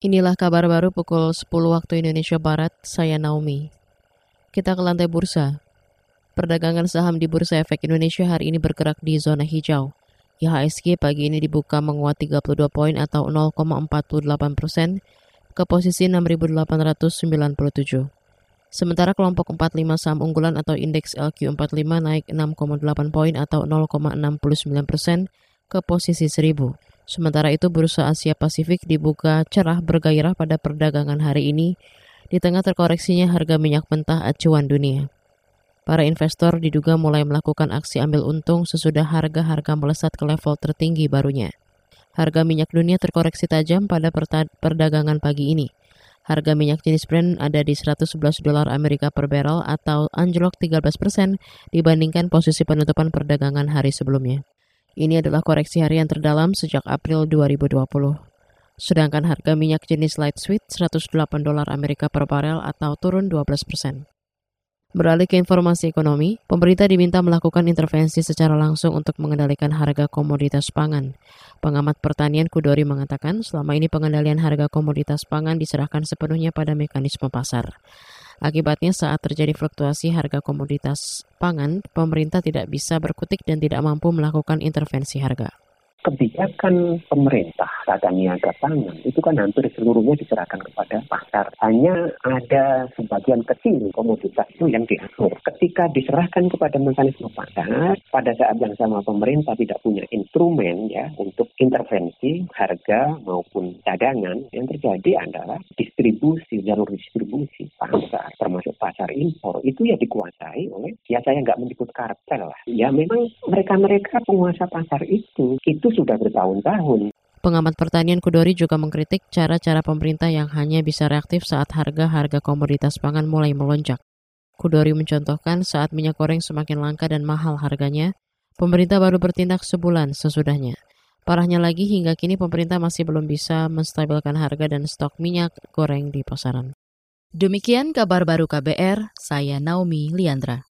Inilah kabar baru pukul 10 waktu Indonesia Barat, saya Naomi. Kita ke lantai bursa. Perdagangan saham di Bursa Efek Indonesia hari ini bergerak di zona hijau. IHSG pagi ini dibuka menguat 32 poin atau 0,48 persen ke posisi 6.897. Sementara kelompok 45 saham unggulan atau indeks LQ45 naik 6,8 poin atau 0,69 persen ke posisi 1000. Sementara itu bursa Asia Pasifik dibuka cerah bergairah pada perdagangan hari ini di tengah terkoreksinya harga minyak mentah acuan dunia. Para investor diduga mulai melakukan aksi ambil untung sesudah harga-harga melesat ke level tertinggi barunya. Harga minyak dunia terkoreksi tajam pada perdagangan pagi ini. Harga minyak jenis Brent ada di 111 dolar Amerika per barrel atau anjlok 13 persen dibandingkan posisi penutupan perdagangan hari sebelumnya. Ini adalah koreksi harian terdalam sejak April 2020. Sedangkan harga minyak jenis light sweet 108 dolar Amerika per barel atau turun 12 persen. Beralih ke informasi ekonomi, pemerintah diminta melakukan intervensi secara langsung untuk mengendalikan harga komoditas pangan. Pengamat pertanian Kudori mengatakan selama ini pengendalian harga komoditas pangan diserahkan sepenuhnya pada mekanisme pasar. Akibatnya saat terjadi fluktuasi harga komoditas pangan, pemerintah tidak bisa berkutik dan tidak mampu melakukan intervensi harga kebijakan pemerintah saat niaga pangan itu kan hampir seluruhnya diserahkan kepada pasar. Hanya ada sebagian kecil komoditas itu yang diatur. Ketika diserahkan kepada mekanisme pasar, pada saat yang sama pemerintah tidak punya instrumen ya untuk intervensi harga maupun cadangan, yang terjadi adalah distribusi, jalur distribusi pasar, termasuk pasar impor, itu ya dikuasai oleh, ya saya nggak menyebut kartel lah. Ya memang mereka-mereka penguasa pasar itu, itu sudah bertahun-tahun. Pengamat pertanian Kudori juga mengkritik cara-cara pemerintah yang hanya bisa reaktif saat harga-harga komoditas pangan mulai melonjak. Kudori mencontohkan saat minyak goreng semakin langka dan mahal harganya, pemerintah baru bertindak sebulan sesudahnya. Parahnya lagi hingga kini pemerintah masih belum bisa menstabilkan harga dan stok minyak goreng di pasaran. Demikian kabar baru KBR, saya Naomi Liandra.